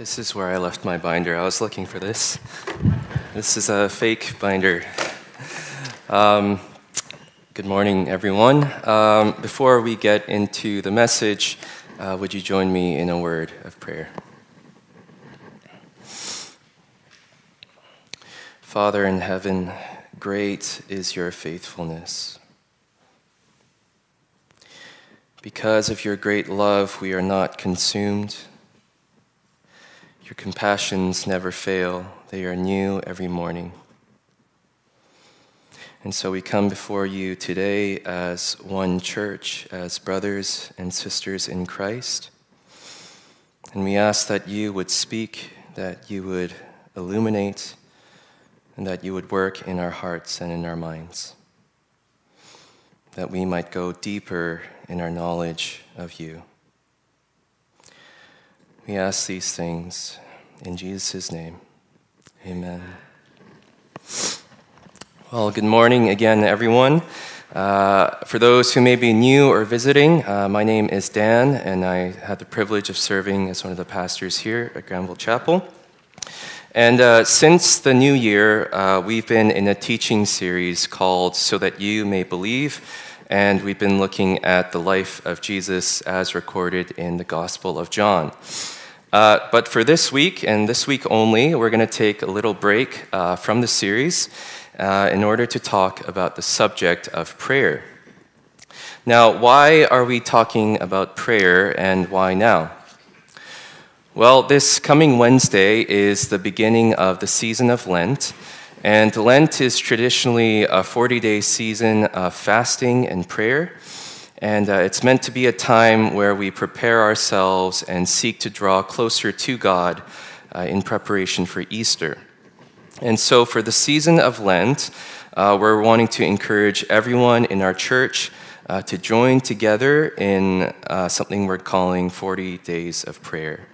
This is where I left my binder. I was looking for this. This is a fake binder. Um, good morning, everyone. Um, before we get into the message, uh, would you join me in a word of prayer? Father in heaven, great is your faithfulness. Because of your great love, we are not consumed. Your compassions never fail, they are new every morning. And so we come before you today as one church, as brothers and sisters in Christ. And we ask that you would speak, that you would illuminate, and that you would work in our hearts and in our minds. That we might go deeper in our knowledge of you. We ask these things in Jesus' name. Amen. Well, good morning again, everyone. Uh, for those who may be new or visiting, uh, my name is Dan, and I had the privilege of serving as one of the pastors here at Granville Chapel. And uh, since the new year, uh, we've been in a teaching series called So That You May Believe, and we've been looking at the life of Jesus as recorded in the Gospel of John. Uh, but for this week, and this week only, we're going to take a little break uh, from the series uh, in order to talk about the subject of prayer. Now, why are we talking about prayer and why now? Well, this coming Wednesday is the beginning of the season of Lent, and Lent is traditionally a 40 day season of fasting and prayer. And uh, it's meant to be a time where we prepare ourselves and seek to draw closer to God uh, in preparation for Easter. And so, for the season of Lent, uh, we're wanting to encourage everyone in our church uh, to join together in uh, something we're calling 40 Days of Prayer.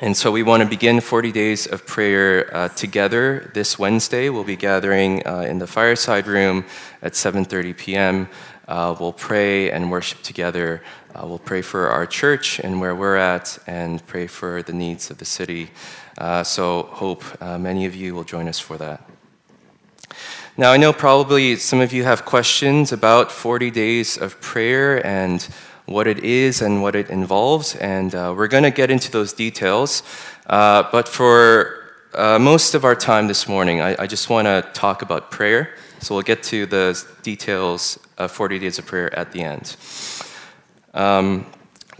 And so we want to begin 40 days of prayer uh, together this Wednesday. We'll be gathering in the fireside room at 7:30 p.m. Uh, we'll pray and worship together. Uh, we'll pray for our church and where we're at, and pray for the needs of the city. Uh, so, hope uh, many of you will join us for that. Now, I know probably some of you have questions about 40 days of prayer and what it is and what it involves, and uh, we're going to get into those details. Uh, but for most of our time this morning, I, I just want to talk about prayer. So we'll get to the details of 40 days of prayer at the end. Um,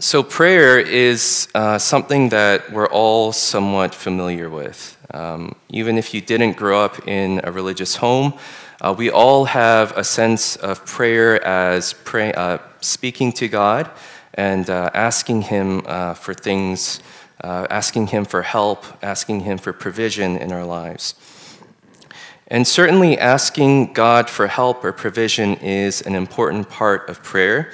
so, prayer is uh, something that we're all somewhat familiar with. Um, even if you didn't grow up in a religious home, uh, we all have a sense of prayer as pray, uh, speaking to God and uh, asking Him uh, for things, uh, asking Him for help, asking Him for provision in our lives. And certainly, asking God for help or provision is an important part of prayer.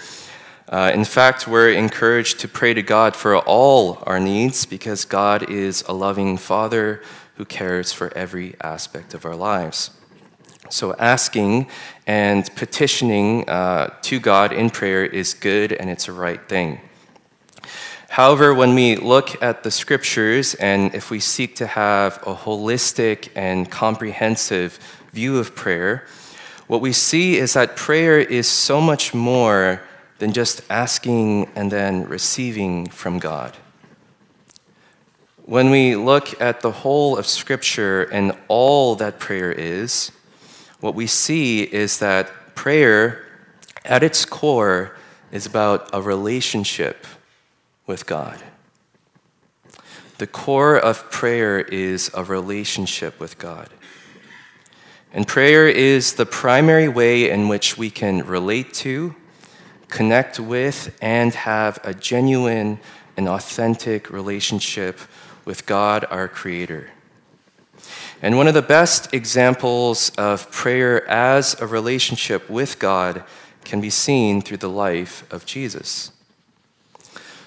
Uh, in fact, we're encouraged to pray to God for all our needs because God is a loving Father who cares for every aspect of our lives. So, asking and petitioning uh, to God in prayer is good and it's a right thing. However, when we look at the scriptures and if we seek to have a holistic and comprehensive view of prayer, what we see is that prayer is so much more than just asking and then receiving from God. When we look at the whole of Scripture and all that prayer is, what we see is that prayer, at its core, is about a relationship with God. The core of prayer is a relationship with God. And prayer is the primary way in which we can relate to, connect with, and have a genuine and authentic relationship with God, our Creator. And one of the best examples of prayer as a relationship with God can be seen through the life of Jesus.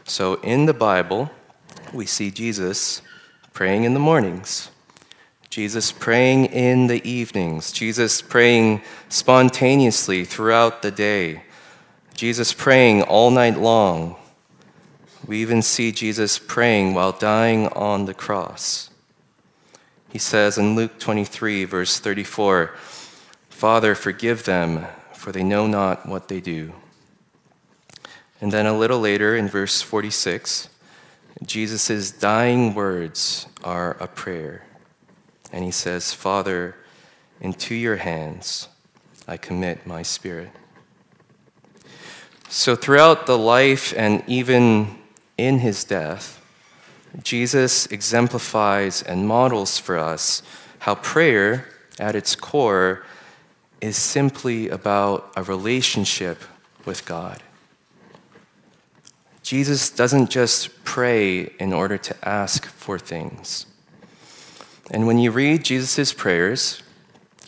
So in the Bible, we see Jesus praying in the mornings, Jesus praying in the evenings, Jesus praying spontaneously throughout the day, Jesus praying all night long, We even see Jesus praying while dying on the cross. He says in Luke 23, verse 34, Father, forgive them, for they know not what they do. And then a little later in verse 46, Jesus' dying words are a prayer. And he says, Father, into your hands I commit my spirit. So, throughout the life and even in his death, Jesus exemplifies and models for us how prayer, at its core, is simply about a relationship with God. Jesus doesn't just pray in order to ask for things. And when you read Jesus' prayers,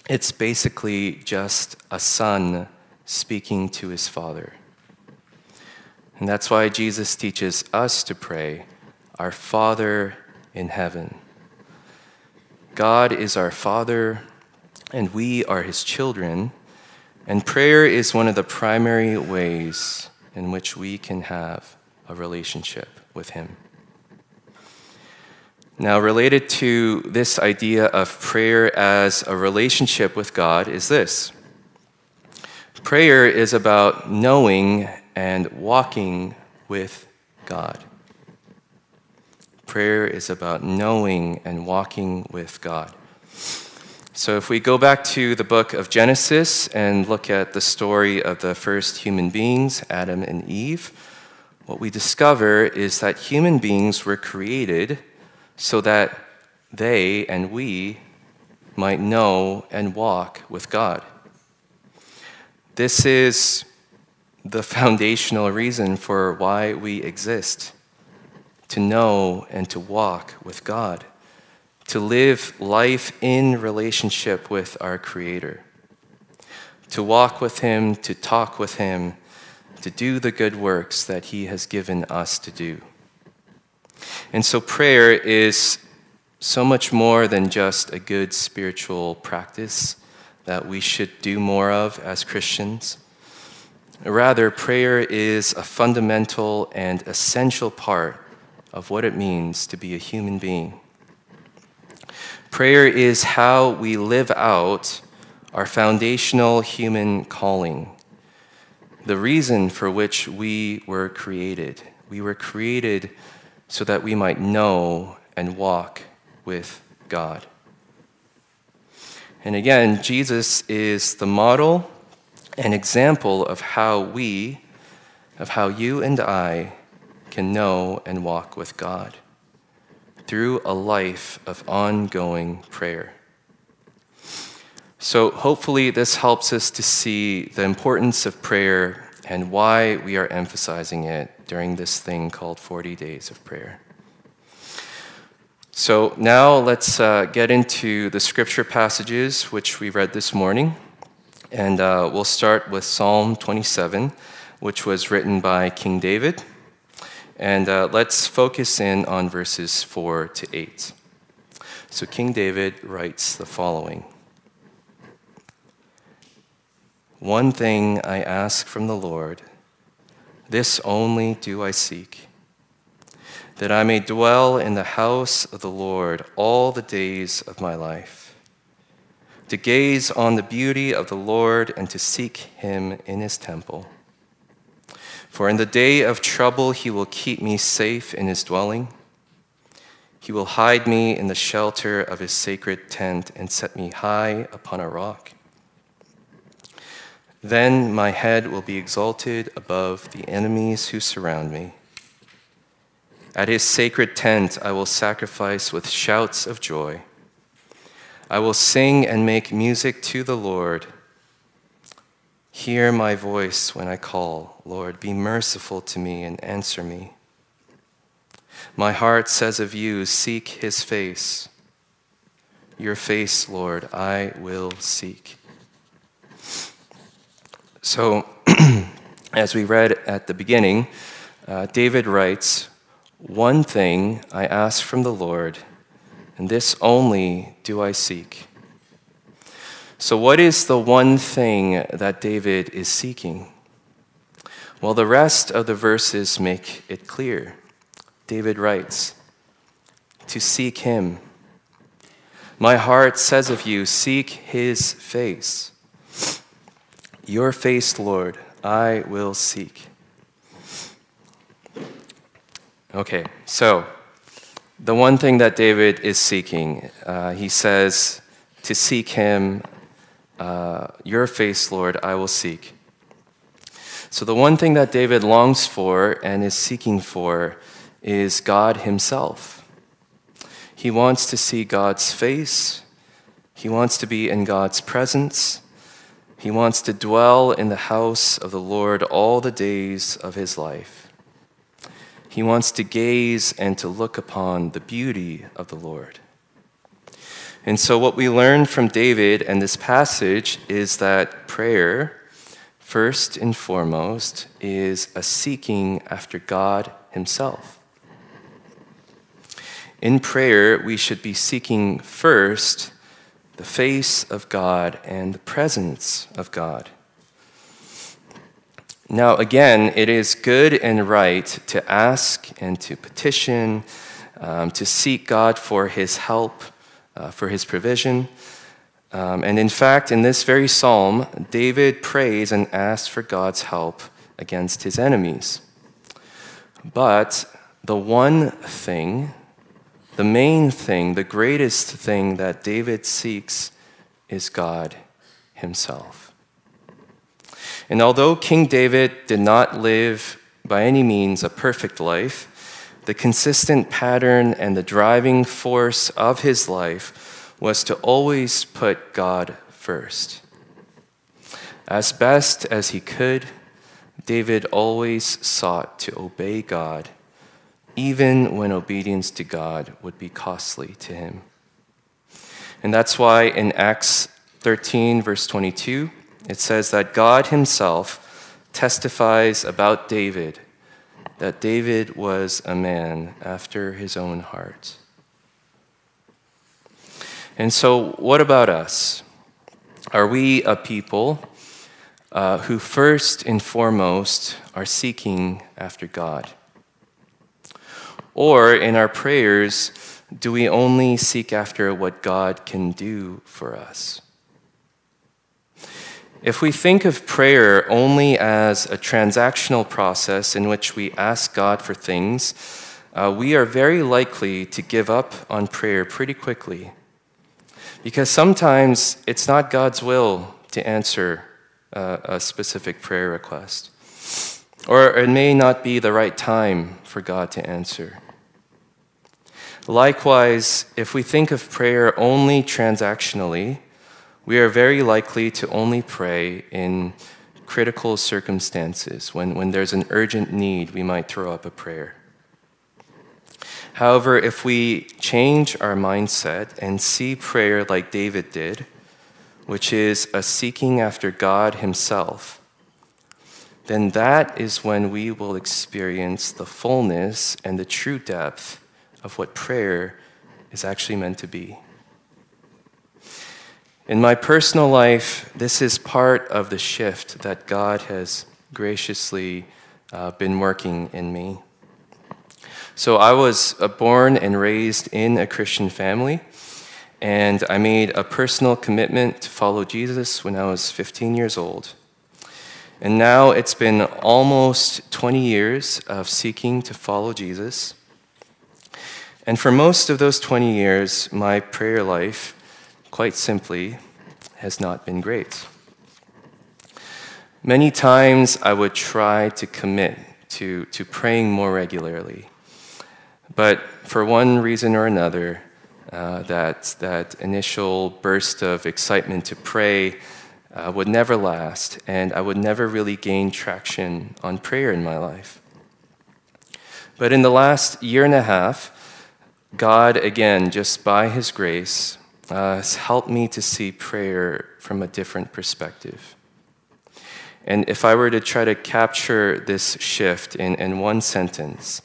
it's basically just a son speaking to his father. And that's why Jesus teaches us to pray, Our Father in heaven. God is our Father, and we are his children. And prayer is one of the primary ways in which we can have a relationship with him. Now, related to this idea of prayer as a relationship with God is this prayer is about knowing and walking with God. Prayer is about knowing and walking with God. So, if we go back to the book of Genesis and look at the story of the first human beings, Adam and Eve, what we discover is that human beings were created so that they and we might know and walk with God. This is the foundational reason for why we exist to know and to walk with God, to live life in relationship with our Creator, to walk with Him, to talk with Him, to do the good works that He has given us to do. And so prayer is so much more than just a good spiritual practice that we should do more of as Christians. Rather, prayer is a fundamental and essential part of what it means to be a human being. Prayer is how we live out our foundational human calling, the reason for which we were created. We were created so that we might know and walk with God. And again, Jesus is the model and example of how we, of how you and I can know and walk with God through a life of ongoing prayer. So, hopefully, this helps us to see the importance of prayer and why we are emphasizing it during this thing called 40 days of prayer. So now let's uh, get into the scripture passages which we read this morning. And uh, we'll start with Psalm 27, which was written by King David. And uh, let's focus in on verses 4 to 8. So King David writes the following One thing I ask from the Lord this only do I seek, that I may dwell in the house of the Lord all the days of my life, to gaze on the beauty of the Lord and to seek him in his temple. For in the day of trouble he will keep me safe in his dwelling. He will hide me in the shelter of his sacred tent and set me high upon a rock. Then my head will be exalted above the enemies who surround me. At his sacred tent, I will sacrifice with shouts of joy. I will sing and make music to the Lord. Hear my voice when I call. Lord, be merciful to me and answer me. My heart says of you, Seek his face. Your face, Lord, I will seek. So, as we read at the beginning, uh, David writes, One thing I ask from the Lord, and this only do I seek. So, what is the one thing that David is seeking? Well, the rest of the verses make it clear. David writes, to seek him. My heart says of you, seek his face. Your face, Lord, I will seek. Okay, so the one thing that David is seeking, uh, he says, to seek him, uh, your face, Lord, I will seek. So, the one thing that David longs for and is seeking for is God Himself. He wants to see God's face, he wants to be in God's presence, he wants to dwell in the house of the Lord all the days of his life. He wants to gaze and to look upon the beauty of the Lord. And so, what we learn from David and this passage is that prayer first and foremost, is a seeking after God Himself. In prayer, we should be seeking first the face of God and the presence of God. Now, again, it is good and right to ask and to petition, um, to seek God for His help, uh, for His provision. Um, and in fact, in this very psalm, David prays and asks for God's help against his enemies. But the one thing, the main thing, the greatest thing that David seeks is God himself. And although King David did not live by any means a perfect life, the consistent pattern and the driving force of his life was to always put God first. As best as he could, David always sought to obey God, even when obedience to God would be costly to him. And that's why in Acts 13, verse 22, it says that God himself testifies about David that David was a man after his own heart. And so, what about us? Are we a people uh, who, first and foremost, are seeking after God? Or in our prayers, do we only seek after what God can do for us? If we think of prayer only as a transactional process in which we ask God for things, uh, we are very likely to give up on prayer pretty quickly because sometimes it's not God's will to answer uh, a specific prayer request, or it may not be the right time for God to answer. Likewise, if we think of prayer only transactionally, we are very likely to only pray in critical circumstances. When, when there's an urgent need, we might throw up a prayer. However, if we change our mindset and see prayer like David did, which is a seeking after God Himself, then that is when we will experience the fullness and the true depth of what prayer is actually meant to be. In my personal life, this is part of the shift that God has graciously uh, been working in me. So I was uh, born and raised in a Christian family, and I made a personal commitment to follow Jesus when I was 15 years old. And now it's been almost 20 years of seeking to follow Jesus. And for most of those 20 years, my prayer life, quite simply, has not been great. Many times I would try to commit to, to praying more regularly. But for one reason or another, uh, that, that initial burst of excitement to pray uh, would never last, and I would never really gain traction on prayer in my life. But in the last year and a half, God, again, just by His grace, uh, has helped me to see prayer from a different perspective. And if I were to try to capture this shift in, in one sentence,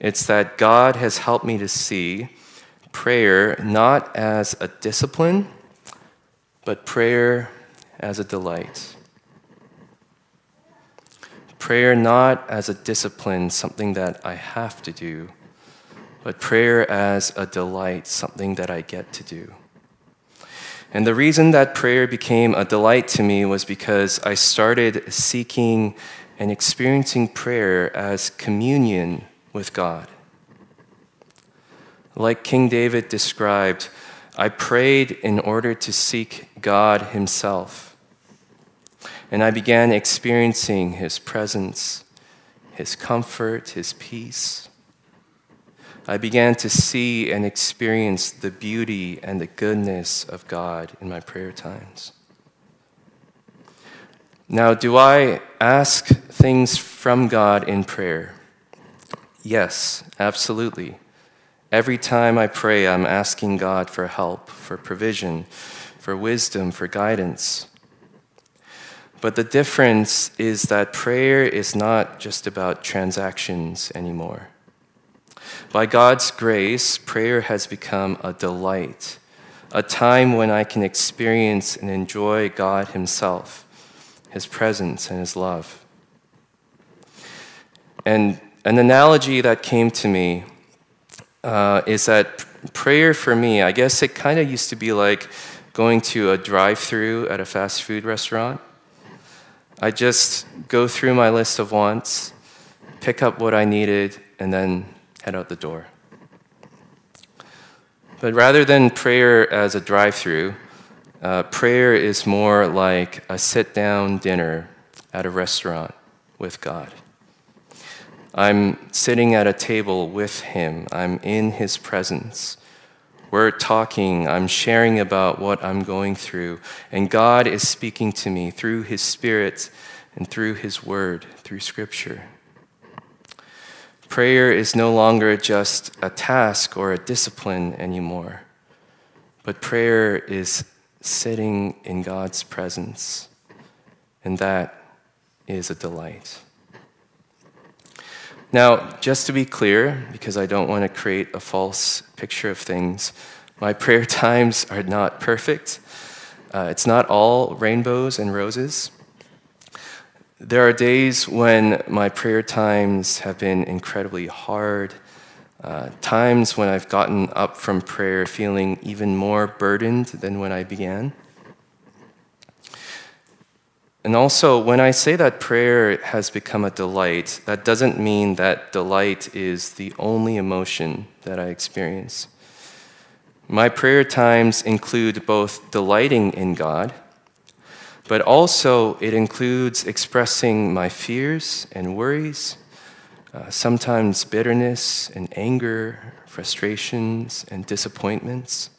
it's that God has helped me to see prayer not as a discipline, but prayer as a delight. Prayer not as a discipline, something that I have to do, but prayer as a delight, something that I get to do. And the reason that prayer became a delight to me was because I started seeking and experiencing prayer as communion with God. Like King David described, I prayed in order to seek God Himself. And I began experiencing His presence, His comfort, His peace. I began to see and experience the beauty and the goodness of God in my prayer times. Now, do I ask things from God in prayer? Yes, absolutely. Every time I pray, I'm asking God for help, for provision, for wisdom, for guidance. But the difference is that prayer is not just about transactions anymore. By God's grace, prayer has become a delight, a time when I can experience and enjoy God Himself, His presence, and His love. And an analogy that came to me uh, is that prayer for me, I guess it kind of used to be like going to a drive through at a fast food restaurant. I just go through my list of wants, pick up what I needed, and then head out the door. But rather than prayer as a drive through, uh, prayer is more like a sit down dinner at a restaurant with God. I'm sitting at a table with Him, I'm in His presence. We're talking, I'm sharing about what I'm going through, and God is speaking to me through His Spirit and through His Word, through Scripture. Prayer is no longer just a task or a discipline anymore, but prayer is sitting in God's presence, and that is a delight. Now, just to be clear, because I don't want to create a false picture of things, my prayer times are not perfect. Uh, it's not all rainbows and roses. There are days when my prayer times have been incredibly hard, uh, times when I've gotten up from prayer feeling even more burdened than when I began. And also, when I say that prayer has become a delight, that doesn't mean that delight is the only emotion that I experience. My prayer times include both delighting in God but also it includes expressing my fears and worries, uh, sometimes bitterness and anger, frustrations and disappointments.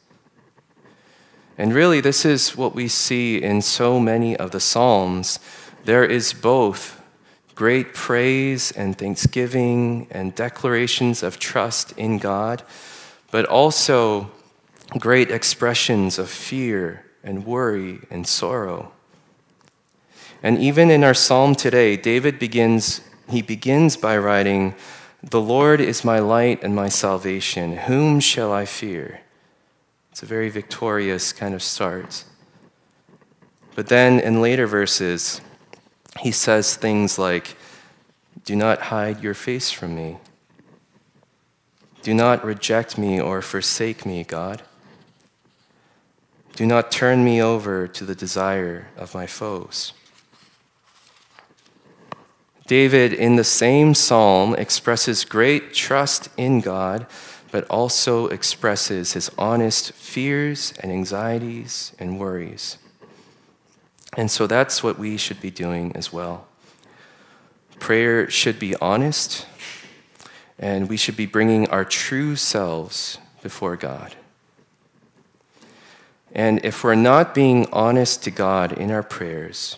And really, this is what we see in so many of the Psalms. There is both great praise and thanksgiving and declarations of trust in God, but also great expressions of fear and worry and sorrow. And even in our psalm today, David begins, he begins by writing, The Lord is my light and my salvation. Whom shall I fear? It's a very victorious kind of start. But then in later verses, he says things like, Do not hide your face from me. Do not reject me or forsake me, God. Do not turn me over to the desire of my foes. David, in the same psalm, expresses great trust in God, but also expresses his honest fears and anxieties and worries. And so that's what we should be doing as well. Prayer should be honest, and we should be bringing our true selves before God. And if we're not being honest to God in our prayers,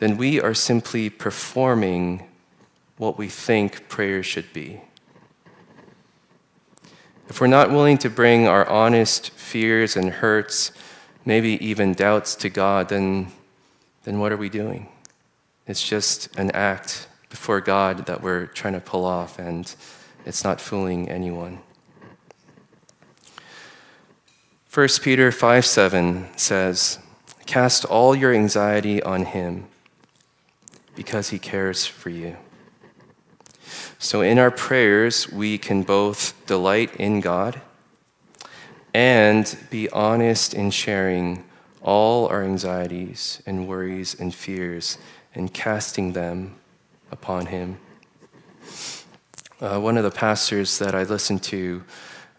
then we are simply performing what we think prayer should be. If we're not willing to bring our honest fears and hurts, maybe even doubts to God, then, then what are we doing? It's just an act before God that we're trying to pull off, and it's not fooling anyone. 1 Peter 5 7 says, Cast all your anxiety on him because he cares for you. So, in our prayers, we can both delight in God and be honest in sharing all our anxieties and worries and fears and casting them upon Him. Uh, one of the pastors that I listen to,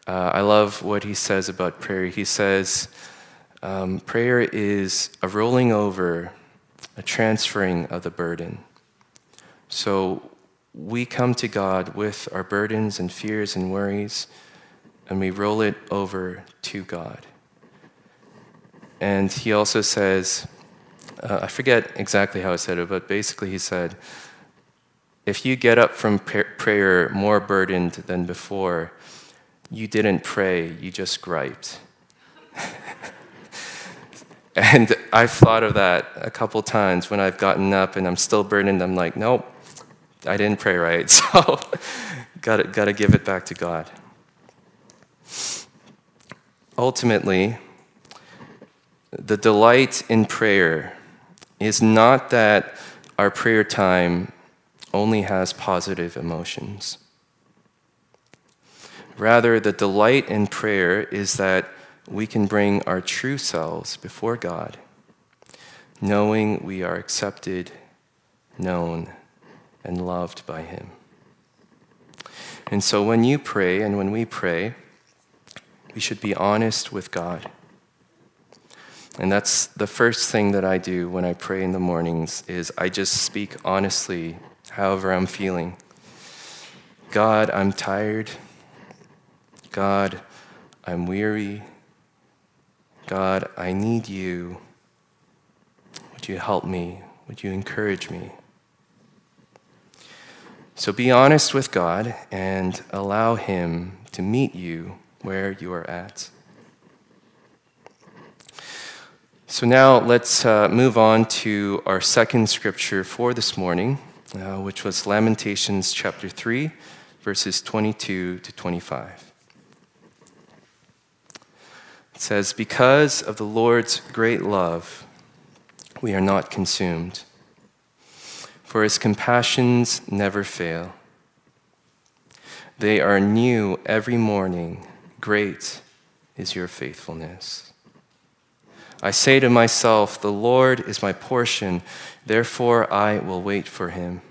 uh, I love what he says about prayer. He says, um, Prayer is a rolling over, a transferring of the burden. So we come to God with our burdens and fears and worries, and we roll it over to God. And he also says, uh, I forget exactly how he said it, but basically he said, if you get up from prayer more burdened than before, you didn't pray, you just griped. and I've thought of that a couple times when I've gotten up and I'm still burdened. I'm like, nope, I didn't pray right. So, gotta, gotta give it back to God. Ultimately, the delight in prayer is not that our prayer time only has positive emotions. Rather, the delight in prayer is that we can bring our true selves before God, knowing we are accepted, known, and loved by Him. And so when you pray and when we pray, we should be honest with God. And that's the first thing that I do when I pray in the mornings is I just speak honestly however I'm feeling. God, I'm tired. God, I'm weary. God, I need you. Would you help me? Would you encourage me? So be honest with God and allow Him to meet you where you are at. So now let's uh, move on to our second scripture for this morning, uh, which was Lamentations chapter 3, verses 22 to 25. It says, Because of the Lord's great love, we are not consumed, for his compassions never fail. They are new every morning. Great is your faithfulness. I say to myself, The Lord is my portion, therefore I will wait for him.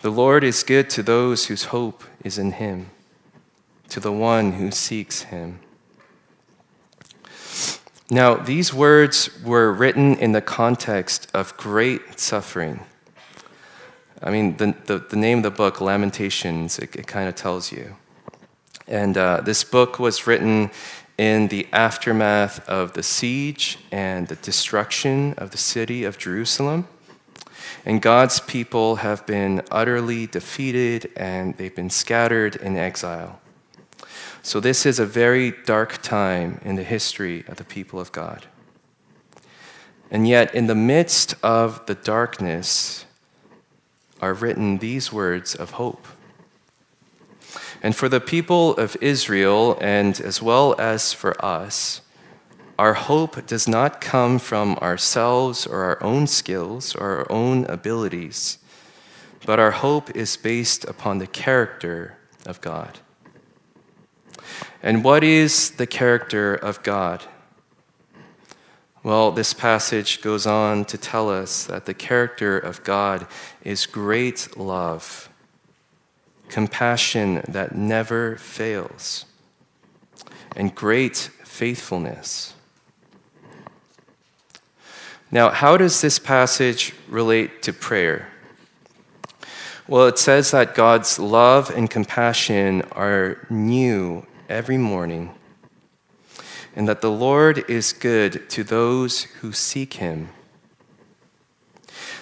The Lord is good to those whose hope is in him, to the one who seeks him. Now, these words were written in the context of great suffering. I mean, the, the, the name of the book, Lamentations, it, it kind of tells you. And uh, this book was written in the aftermath of the siege and the destruction of the city of Jerusalem. And God's people have been utterly defeated and they've been scattered in exile. So, this is a very dark time in the history of the people of God. And yet, in the midst of the darkness, are written these words of hope. And for the people of Israel, and as well as for us, our hope does not come from ourselves or our own skills or our own abilities, but our hope is based upon the character of God. And what is the character of God? Well, this passage goes on to tell us that the character of God is great love compassion that never fails, and great faithfulness. Now, how does this passage relate to prayer? Well, it says that God's love and compassion are new every morning, and that the Lord is good to those who seek him.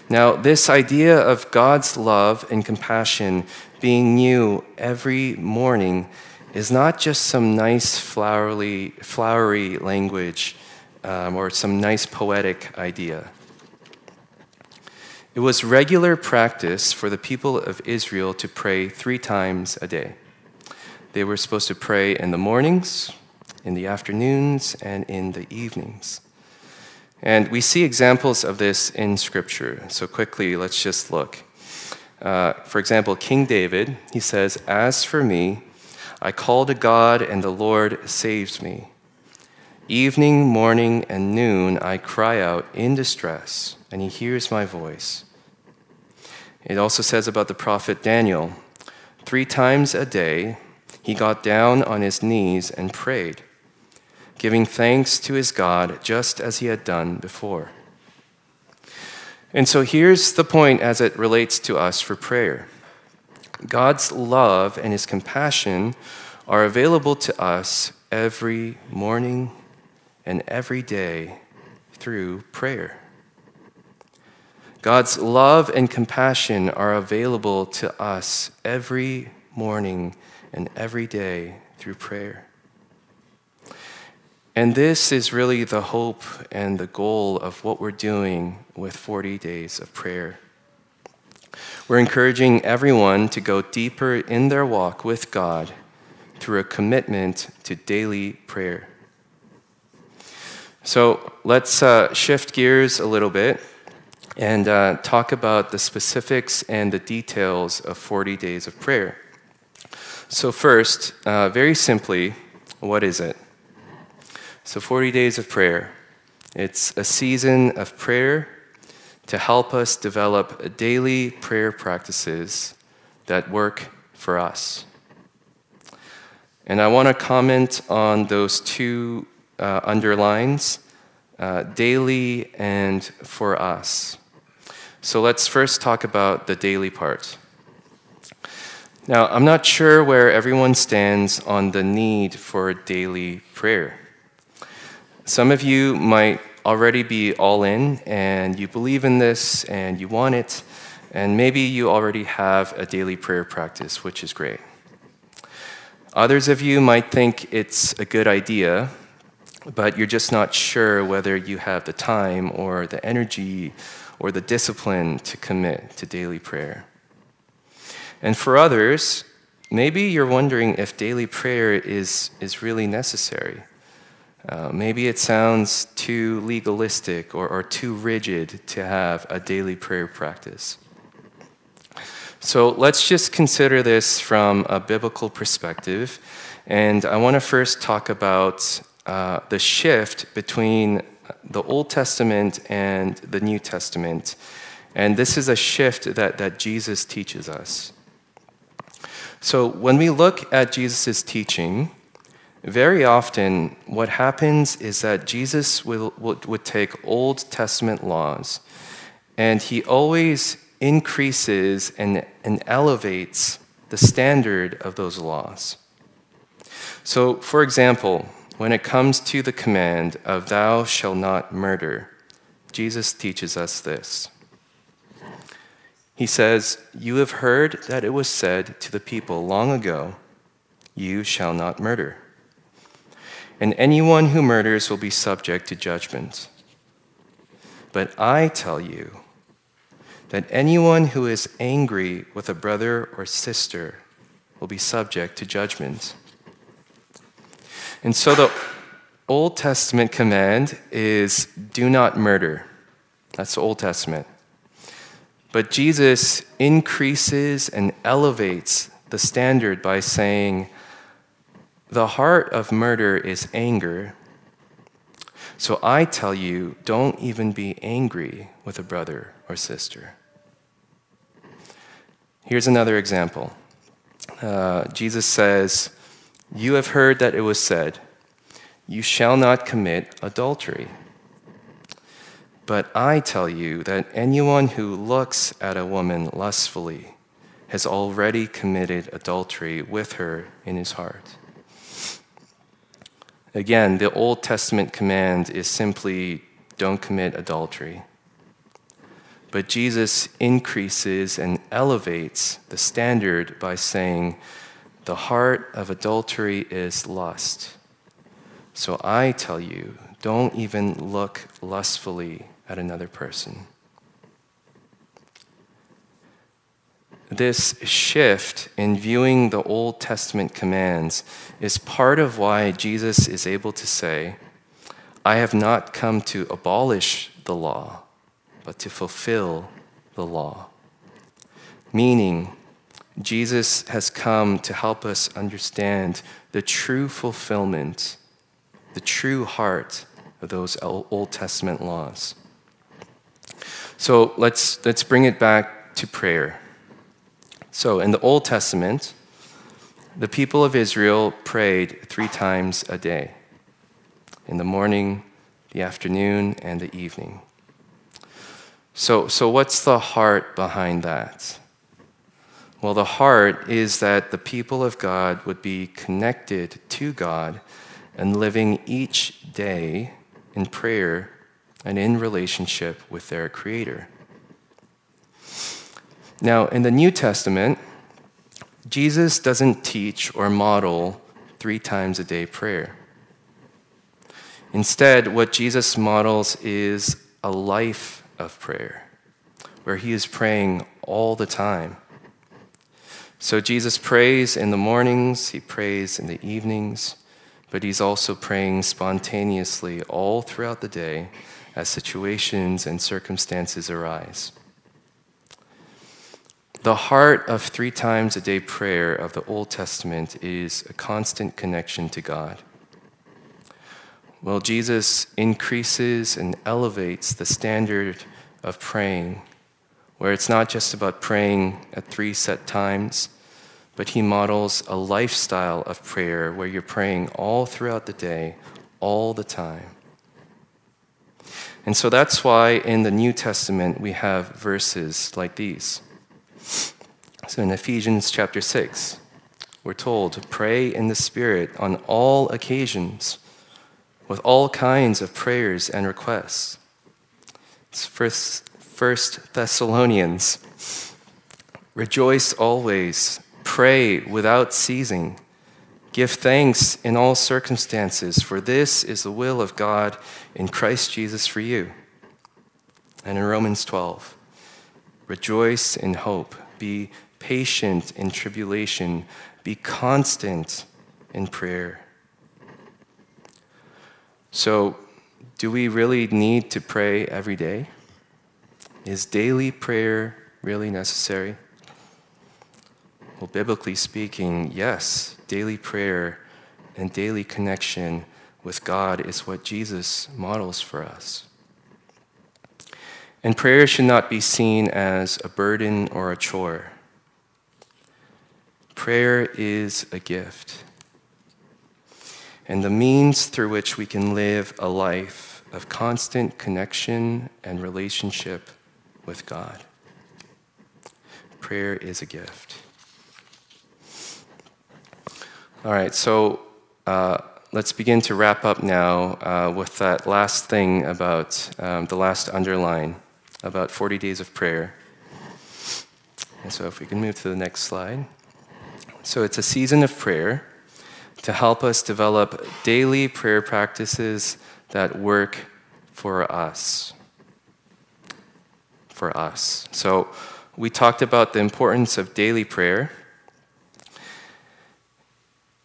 Now, this idea of God's love and compassion being new every morning is not just some nice flowery, flowery language um, or some nice poetic idea. It was regular practice for the people of Israel to pray three times a day. They were supposed to pray in the mornings, in the afternoons, and in the evenings. And we see examples of this in Scripture. So, quickly, let's just look. Uh, for example, King David, he says, As for me, I call to God, and the Lord saves me. Evening, morning, and noon I cry out in distress, and he hears my voice. It also says about the prophet Daniel three times a day he got down on his knees and prayed, giving thanks to his God just as he had done before. And so here's the point as it relates to us for prayer God's love and his compassion are available to us every morning and every day through prayer. God's love and compassion are available to us every morning and every day through prayer. And this is really the hope and the goal of what we're doing with 40 days of prayer. We're encouraging everyone to go deeper in their walk with God through a commitment to daily prayer. So let's uh, shift gears a little bit and uh, talk about the specifics and the details of 40 days of prayer. So, first, uh, very simply, what is it? So, 40 days of prayer. It's a season of prayer to help us develop daily prayer practices that work for us. And I want to comment on those two uh, underlines uh, daily and for us. So let's first talk about the daily part. Now, I'm not sure where everyone stands on the need for daily prayer. Some of you might already be all in and you believe in this and you want it, and maybe you already have a daily prayer practice, which is great. Others of you might think it's a good idea, but you're just not sure whether you have the time or the energy or the discipline to commit to daily prayer. And for others, maybe you're wondering if daily prayer is, is really necessary. Uh, maybe it sounds too legalistic or, or too rigid to have a daily prayer practice. So let's just consider this from a biblical perspective. And I want to first talk about uh, the shift between the Old Testament and the New Testament. And this is a shift that, that Jesus teaches us. So when we look at Jesus' teaching, very often what happens is that Jesus will, would, would take Old Testament laws and he always increases and, and elevates the standard of those laws. So, for example, when it comes to the command of thou shalt not murder, Jesus teaches us this. He says, You have heard that it was said to the people long ago, You shall not murder. And anyone who murders will be subject to judgment. But I tell you that anyone who is angry with a brother or sister will be subject to judgment. And so the Old Testament command is do not murder. That's the Old Testament. But Jesus increases and elevates the standard by saying, the heart of murder is anger. So I tell you, don't even be angry with a brother or sister. Here's another example. Uh, Jesus says, you have heard that it was said, You shall not commit adultery. But I tell you that anyone who looks at a woman lustfully has already committed adultery with her in his heart. Again, the Old Testament command is simply don't commit adultery. But Jesus increases and elevates the standard by saying, the heart of adultery is lust. So I tell you, don't even look lustfully at another person. This shift in viewing the Old Testament commands is part of why Jesus is able to say, I have not come to abolish the law, but to fulfill the law. meaning Jesus has come to help us understand the true fulfillment, the true heart of those Old Testament laws. So let's, let's bring it back to prayer. So in the Old Testament, the people of Israel prayed three times a day in the morning, the afternoon, and the evening. So, so what's the heart behind that? Well, the heart is that the people of God would be connected to God and living each day in prayer and in relationship with their Creator. Now, in the New Testament, Jesus doesn't teach or model three times a day prayer. Instead, what Jesus models is a life of prayer, where he is praying all the time. So Jesus prays in the mornings, he prays in the evenings, but he's also praying spontaneously all throughout the day as situations and circumstances arise. The heart of three times a day prayer of the Old Testament is a constant connection to God. Well, Jesus increases and elevates the standard of praying, where it's not just about praying at three set times, but he models a lifestyle of prayer where you're praying all throughout the day, all the time. And so that's why in the New Testament we have verses like these. So in Ephesians chapter 6, we're told to pray in the Spirit on all occasions with all kinds of prayers and requests. It's first, first Thessalonians. Rejoice always, pray without ceasing. Give thanks in all circumstances, for this is the will of God in Christ Jesus for you. And in Romans 12, rejoice in hope, be patient in tribulation, be constant in prayer. So, do we really need to pray every day? Is daily prayer really necessary? Well, biblically speaking, yes, daily prayer and daily connection with God is what Jesus models for us. And prayer should not be seen as a burden or a chore. Prayer is a gift and the means through which we can live a life of constant connection and relationship with God. Prayer is a gift. All right, so uh, let's begin to wrap up now uh, with that last thing about um, the last underline about 40 days of prayer. And so, if we can move to the next slide. So it's a season of prayer to help us develop daily prayer practices that work for us. For us. So we talked about the importance of daily prayer.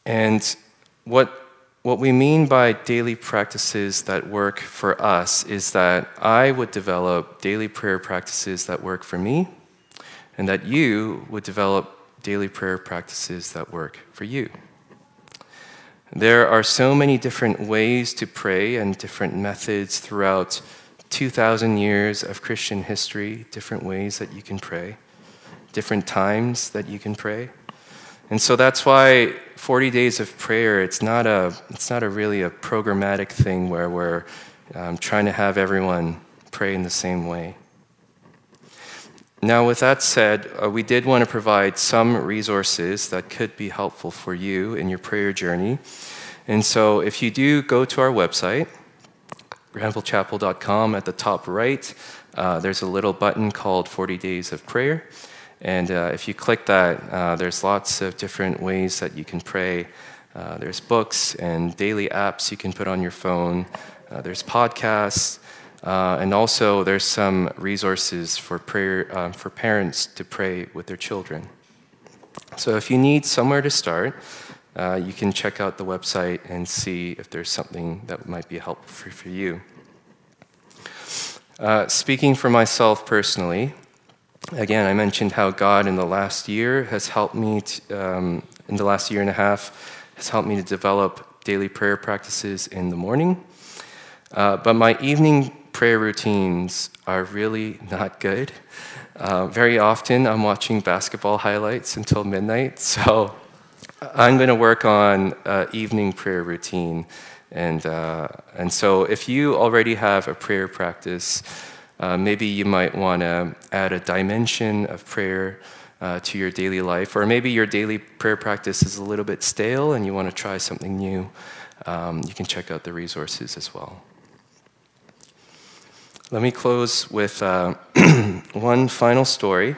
And what what we mean by daily practices that work for us is that I would develop daily prayer practices that work for me, and that you would develop daily prayer practices that work for you. There are so many different ways to pray and different methods throughout 2,000 years of Christian history, different ways that you can pray, different times that you can pray. And so that's why 40 days of prayer, it's not a, it's not a really a programmatic thing where we're um, trying to have everyone pray in the same way. Now, with that said, uh, we did want to provide some resources that could be helpful for you in your prayer journey. And so, if you do go to our website, granvillechapel.com, at the top right, uh, there's a little button called 40 Days of Prayer. And uh, if you click that, uh, there's lots of different ways that you can pray. Uh, there's books and daily apps you can put on your phone. Uh, there's podcasts. Uh, and also, there's some resources for prayer uh, for parents to pray with their children. So, if you need somewhere to start, uh, you can check out the website and see if there's something that might be helpful for, for you. Speaking for myself personally, again, I mentioned how God in the last year has helped me, to, um, in the last year and a half, has helped me to develop daily prayer practices in the morning. Uh, but my evening prayer routines are really not good. Uh, very often, I'm watching basketball highlights until midnight, so I'm going to work on uh, evening prayer routine. And, uh, and so, if you already have a prayer practice, uh, maybe you might want to add a dimension of prayer uh, to your daily life, or maybe your daily prayer practice is a little bit stale and you want to try something new. Um, you can check out the resources as well. Let me close with uh, one final story.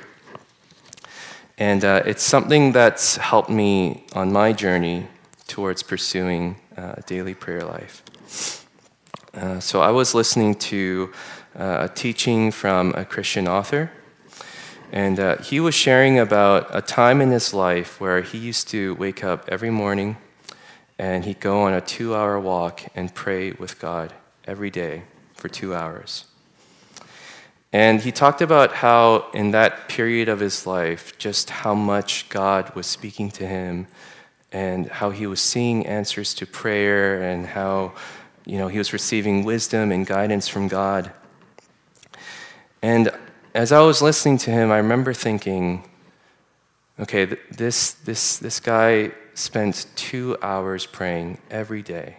And uh, it's something that's helped me on my journey towards pursuing uh, a daily prayer life. Uh, so I was listening to uh, a teaching from a Christian author. And uh, he was sharing about a time in his life where he used to wake up every morning and he'd go on a two hour walk and pray with God every day for two hours. And he talked about how, in that period of his life, just how much God was speaking to him and how he was seeing answers to prayer and how you know, he was receiving wisdom and guidance from God. And as I was listening to him, I remember thinking, okay, this, this, this guy spent two hours praying every day.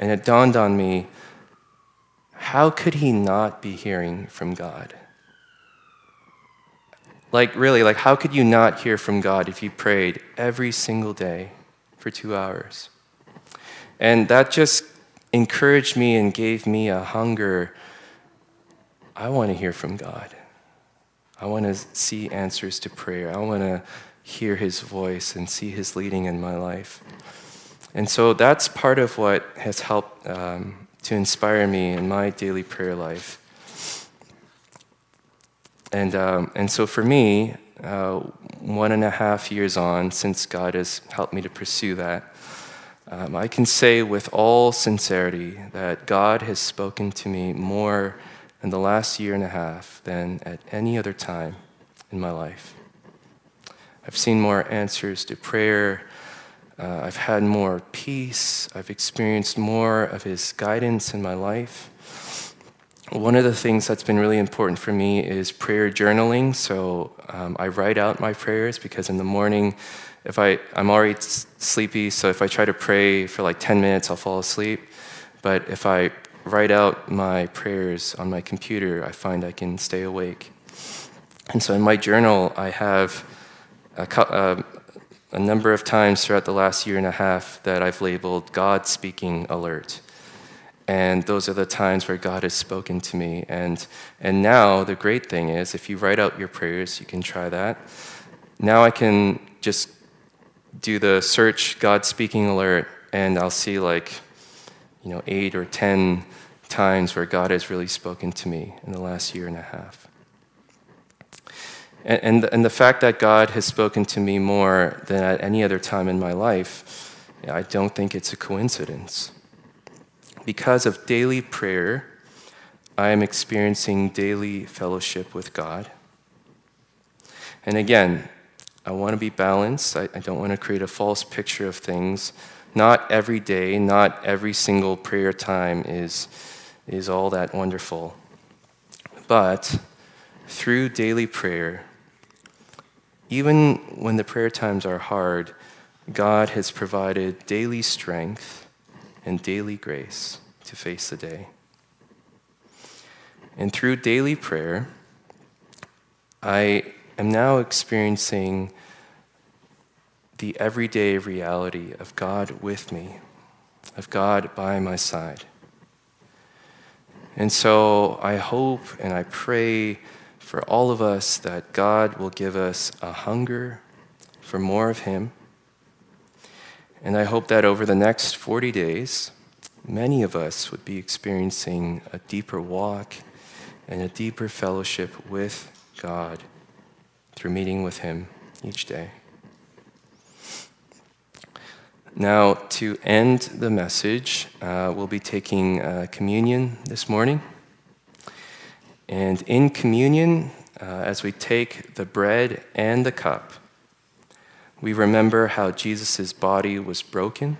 And it dawned on me how could he not be hearing from God? Like, really, like, how could you not hear from God if you prayed every single day for two hours? And that just encouraged me and gave me a hunger I want to hear from God. I want to see answers to prayer. I want to hear his voice and see his leading in my life. And so that's part of what has helped um, to inspire me in my daily prayer life. And, um, and so for me, uh, one and a half years on, since God has helped me to pursue that, um, I can say with all sincerity that God has spoken to me more in the last year and a half than at any other time in my life. I've seen more answers to prayer. Uh, I've had more peace. I've experienced more of His guidance in my life. One of the things that's been really important for me is prayer journaling. So um, I write out my prayers because in the morning, if I, I'm already sleepy, so if I try to pray for like 10 minutes, I'll fall asleep. But if I write out my prayers on my computer, I find I can stay awake. And so in my journal, I have a, uh, a, number of times throughout the last year and a half that I've labeled God speaking alert. And those are the times where God has spoken to me. And, and now the great thing is, if you write out your prayers, you can try that. Now I can just do the search God speaking alert, and I'll see like, you know, eight or 10 times where God has really spoken to me in the last year and a half. And, and, and the fact that God has spoken to me more than at any other time in my life, I don't think it's a coincidence. Because of daily prayer, I am experiencing daily fellowship with God. And again, I want to be balanced. I, I don't want to create a false picture of things. Not every day, not every single prayer time is is all that wonderful. But through daily prayer, even when the prayer times are hard, God has provided daily strength and daily grace to face the day. And through daily prayer, I am now experiencing the everyday reality of God with me, of God by my side. And so I hope and I pray for all of us that God will give us a hunger for more of Him. And I hope that over the next 40 days, many of us would be experiencing a deeper walk and a deeper fellowship with God through meeting with Him each day. Now, to end the message, uh, we'll be taking uh, communion this morning. And in communion, uh, as we take the bread and the cup, we remember how Jesus' body was broken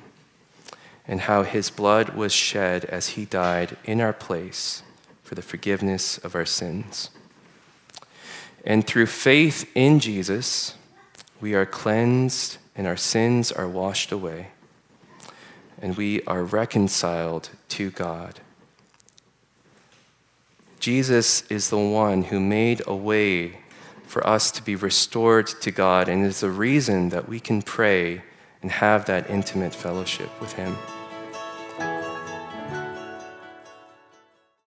and how his blood was shed as he died in our place for the forgiveness of our sins. And through faith in Jesus, we are cleansed and our sins are washed away, and we are reconciled to God. Jesus is the one who made a way for us to be restored to God and is the reason that we can pray and have that intimate fellowship with Him.